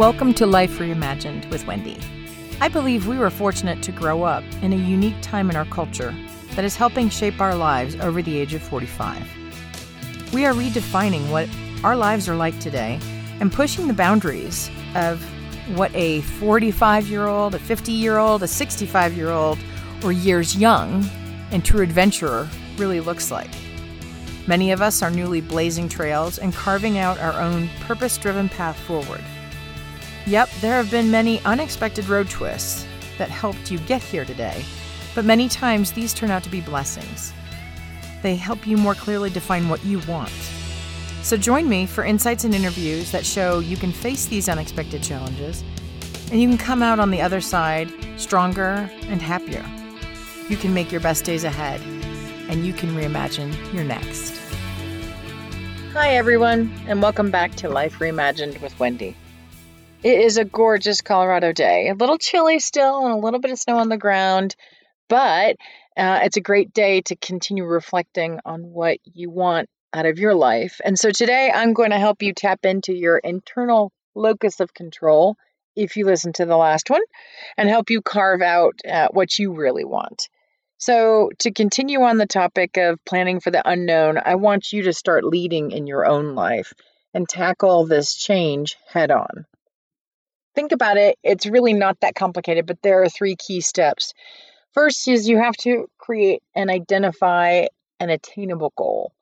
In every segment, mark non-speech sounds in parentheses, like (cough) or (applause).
Welcome to Life Reimagined with Wendy. I believe we were fortunate to grow up in a unique time in our culture that is helping shape our lives over the age of 45. We are redefining what our lives are like today and pushing the boundaries of what a 45 year old, a 50 year old, a 65 year old, or years young and true adventurer really looks like. Many of us are newly blazing trails and carving out our own purpose driven path forward. Yep, there have been many unexpected road twists that helped you get here today, but many times these turn out to be blessings. They help you more clearly define what you want. So join me for insights and interviews that show you can face these unexpected challenges and you can come out on the other side stronger and happier. You can make your best days ahead and you can reimagine your next. Hi, everyone, and welcome back to Life Reimagined with Wendy. It is a gorgeous Colorado day. A little chilly still and a little bit of snow on the ground, but uh, it's a great day to continue reflecting on what you want out of your life. And so today I'm going to help you tap into your internal locus of control if you listen to the last one and help you carve out uh, what you really want. So, to continue on the topic of planning for the unknown, I want you to start leading in your own life and tackle this change head on think about it, it's really not that complicated, but there are three key steps. First is you have to create and identify an attainable goal.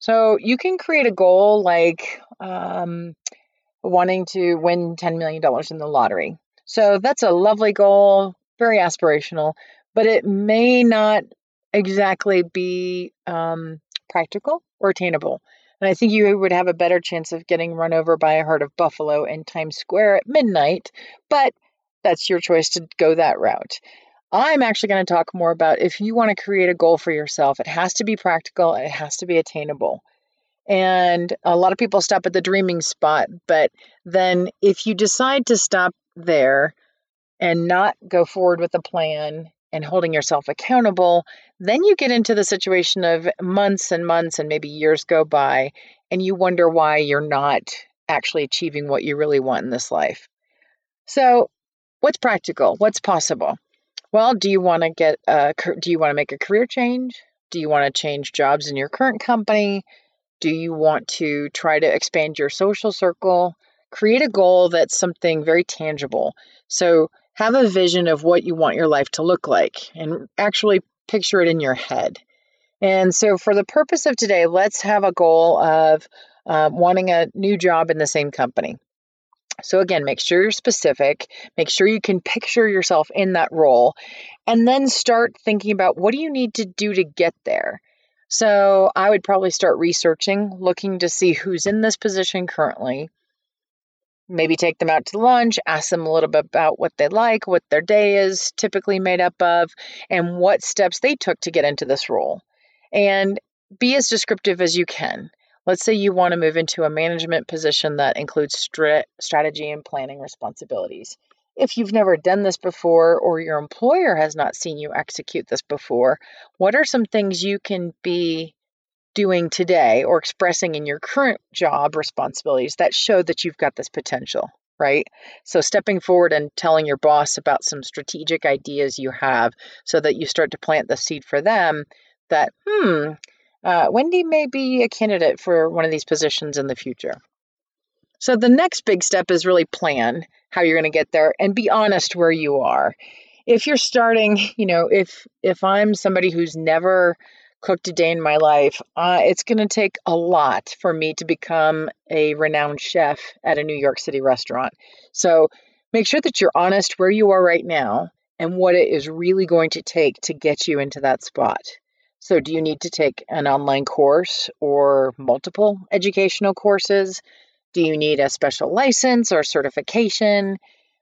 So you can create a goal like um, wanting to win $10 million in the lottery. So that's a lovely goal, very aspirational, but it may not exactly be um, practical or attainable. And I think you would have a better chance of getting run over by a herd of buffalo in Times Square at midnight, but that's your choice to go that route. I'm actually going to talk more about if you want to create a goal for yourself, it has to be practical, it has to be attainable. And a lot of people stop at the dreaming spot, but then if you decide to stop there and not go forward with a plan and holding yourself accountable, then you get into the situation of months and months and maybe years go by, and you wonder why you're not actually achieving what you really want in this life. So, what's practical? What's possible? Well, do you want to get a, do you want to make a career change? Do you want to change jobs in your current company? Do you want to try to expand your social circle? Create a goal that's something very tangible. So, have a vision of what you want your life to look like and actually picture it in your head. And so, for the purpose of today, let's have a goal of uh, wanting a new job in the same company. So, again, make sure you're specific, make sure you can picture yourself in that role, and then start thinking about what do you need to do to get there. So, I would probably start researching, looking to see who's in this position currently, maybe take them out to lunch, ask them a little bit about what they like, what their day is typically made up of, and what steps they took to get into this role. And be as descriptive as you can. Let's say you want to move into a management position that includes strat- strategy and planning responsibilities. If you've never done this before or your employer has not seen you execute this before, what are some things you can be doing today or expressing in your current job responsibilities that show that you've got this potential, right? So, stepping forward and telling your boss about some strategic ideas you have so that you start to plant the seed for them that, hmm, uh, Wendy may be a candidate for one of these positions in the future. So, the next big step is really plan how you're going to get there and be honest where you are. If you're starting, (laughs) you know, if if I'm somebody who's never cooked a day in my life, uh, it's going to take a lot for me to become a renowned chef at a New York City restaurant. So make sure that you're honest where you are right now and what it is really going to take to get you into that spot. So, do you need to take an online course or multiple educational courses? Do you need a special license or certification?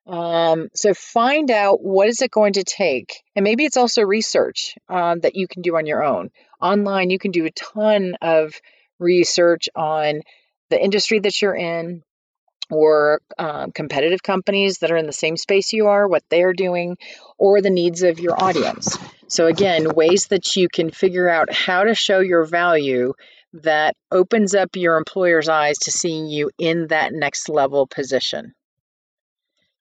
Um, so find out what is it going to take, and maybe it's also research um, that you can do on your own. Online, you can do a ton of research on the industry that you're in, or um, competitive companies that are in the same space you are, what they're doing, or the needs of your audience. So again, ways that you can figure out how to show your value that opens up your employer's eyes to seeing you in that next level position.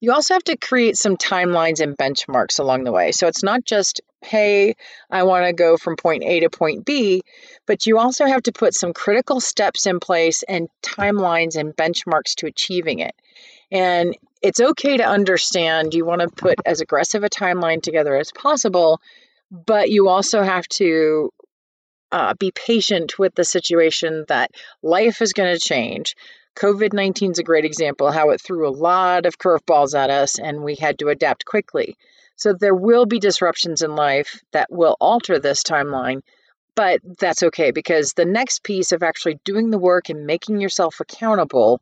you also have to create some timelines and benchmarks along the way. So it's not just, hey, I want to go from point A to point B, but you also have to put some critical steps in place and timelines and benchmarks to achieving it. And it's okay to understand you want to put as aggressive a timeline together as possible, but you also have to uh, be patient with the situation that life is going to change. COVID 19 is a great example how it threw a lot of curveballs at us and we had to adapt quickly. So there will be disruptions in life that will alter this timeline, but that's okay because the next piece of actually doing the work and making yourself accountable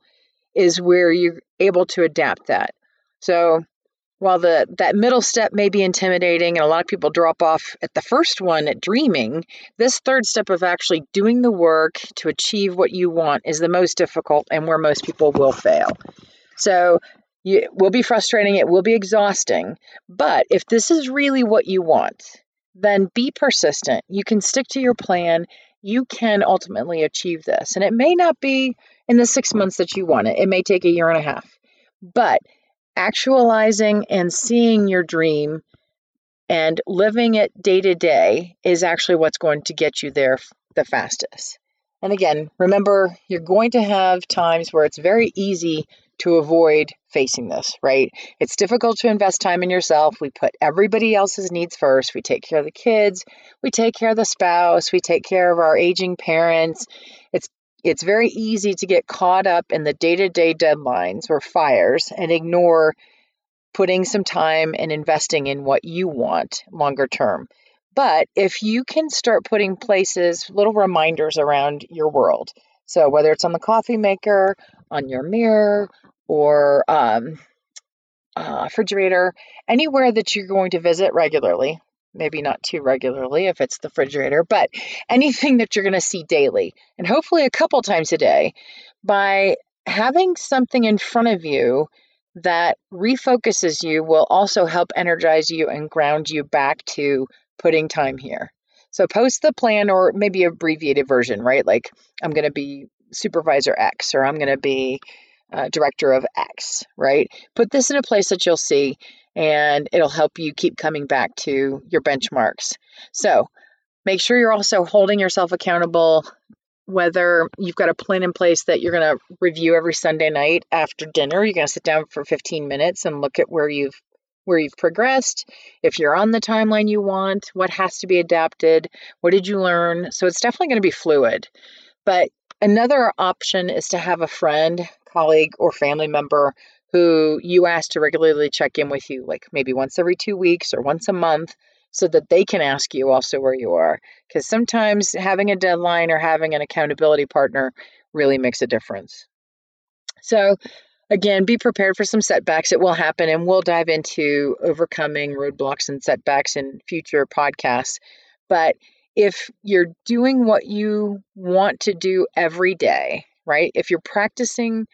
is where you're able to adapt that. So while the that middle step may be intimidating and a lot of people drop off at the first one at dreaming this third step of actually doing the work to achieve what you want is the most difficult and where most people will fail so it will be frustrating it will be exhausting but if this is really what you want then be persistent. You can stick to your plan. You can ultimately achieve this. And it may not be in the six months that you want it. It may take a year and a half. But actualizing and seeing your dream and living it day to day is actually what's going to get you there the fastest. And again, remember, you're going to have times where it's very easy to avoid facing this, right? It's difficult to invest time in yourself. We put everybody else's needs first. We take care of the kids, we take care of the spouse, we take care of our aging parents. It's it's very easy to get caught up in the day to day deadlines or fires and ignore putting some time and investing in what you want longer term. But if you can start putting places, little reminders around your world, so whether it's on the coffee maker, on your mirror, or um, uh, refrigerator, anywhere that you're going to visit regularly, maybe not too regularly if it's the refrigerator, but anything that you're going to see daily and hopefully a couple times a day by having something in front of you that refocuses you will also help energize you and ground you back to putting time here. So post the plan or maybe abbreviated version, right? Like I'm going to be supervisor X or I'm going to be uh, director of X, right? Put this in a place that you'll see and it'll help you keep coming back to your benchmarks. So make sure you're also holding yourself accountable, whether you've got a plan in place that you're going to review every Sunday night after dinner. You're going to sit down for 15 minutes and look at where you've where you've progressed, if you're on the timeline you want, what has to be adapted, what did you learn? So it's definitely going to be fluid. But another option is to have a friend, colleague, or family member who you ask to regularly check in with you, like maybe once every two weeks or once a month, so that they can ask you also where you are. Because sometimes having a deadline or having an accountability partner really makes a difference. So, again, be prepared for some setbacks. It will happen, and we'll dive into overcoming roadblocks and setbacks in future podcasts. But if you're doing what you want to do every day, right? If you're practicing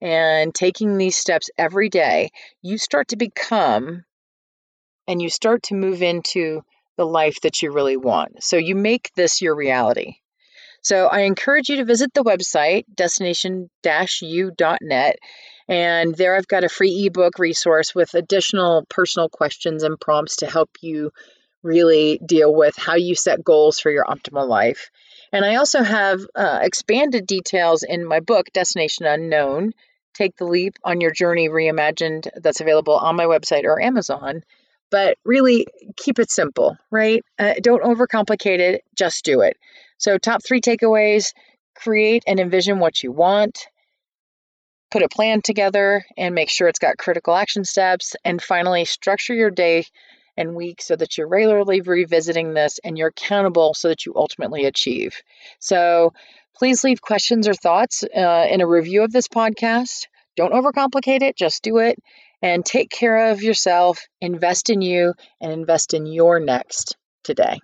and taking these steps every day, you start to become and you start to move into the life that you really want. So you make this your reality. So I encourage you to visit the website, destination-u.net. And there I've got a free ebook resource with additional personal questions and prompts to help you really deal with how you set goals for your optimal life. And I also have uh, expanded details in my book, Destination Unknown Take the Leap on Your Journey Reimagined, that's available on my website or Amazon. But really, keep it simple, right? Uh, don't overcomplicate it, just do it. So, top three takeaways create and envision what you want, put a plan together, and make sure it's got critical action steps. And finally, structure your day and week so that you're regularly revisiting this and you're accountable so that you ultimately achieve. So, Please leave questions or thoughts uh, in a review of this podcast. Don't overcomplicate it, just do it. And take care of yourself, invest in you, and invest in your next today.